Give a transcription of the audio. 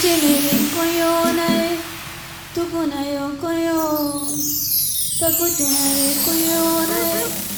Chili koyonai, tukunai koyon, takutunai koyonai.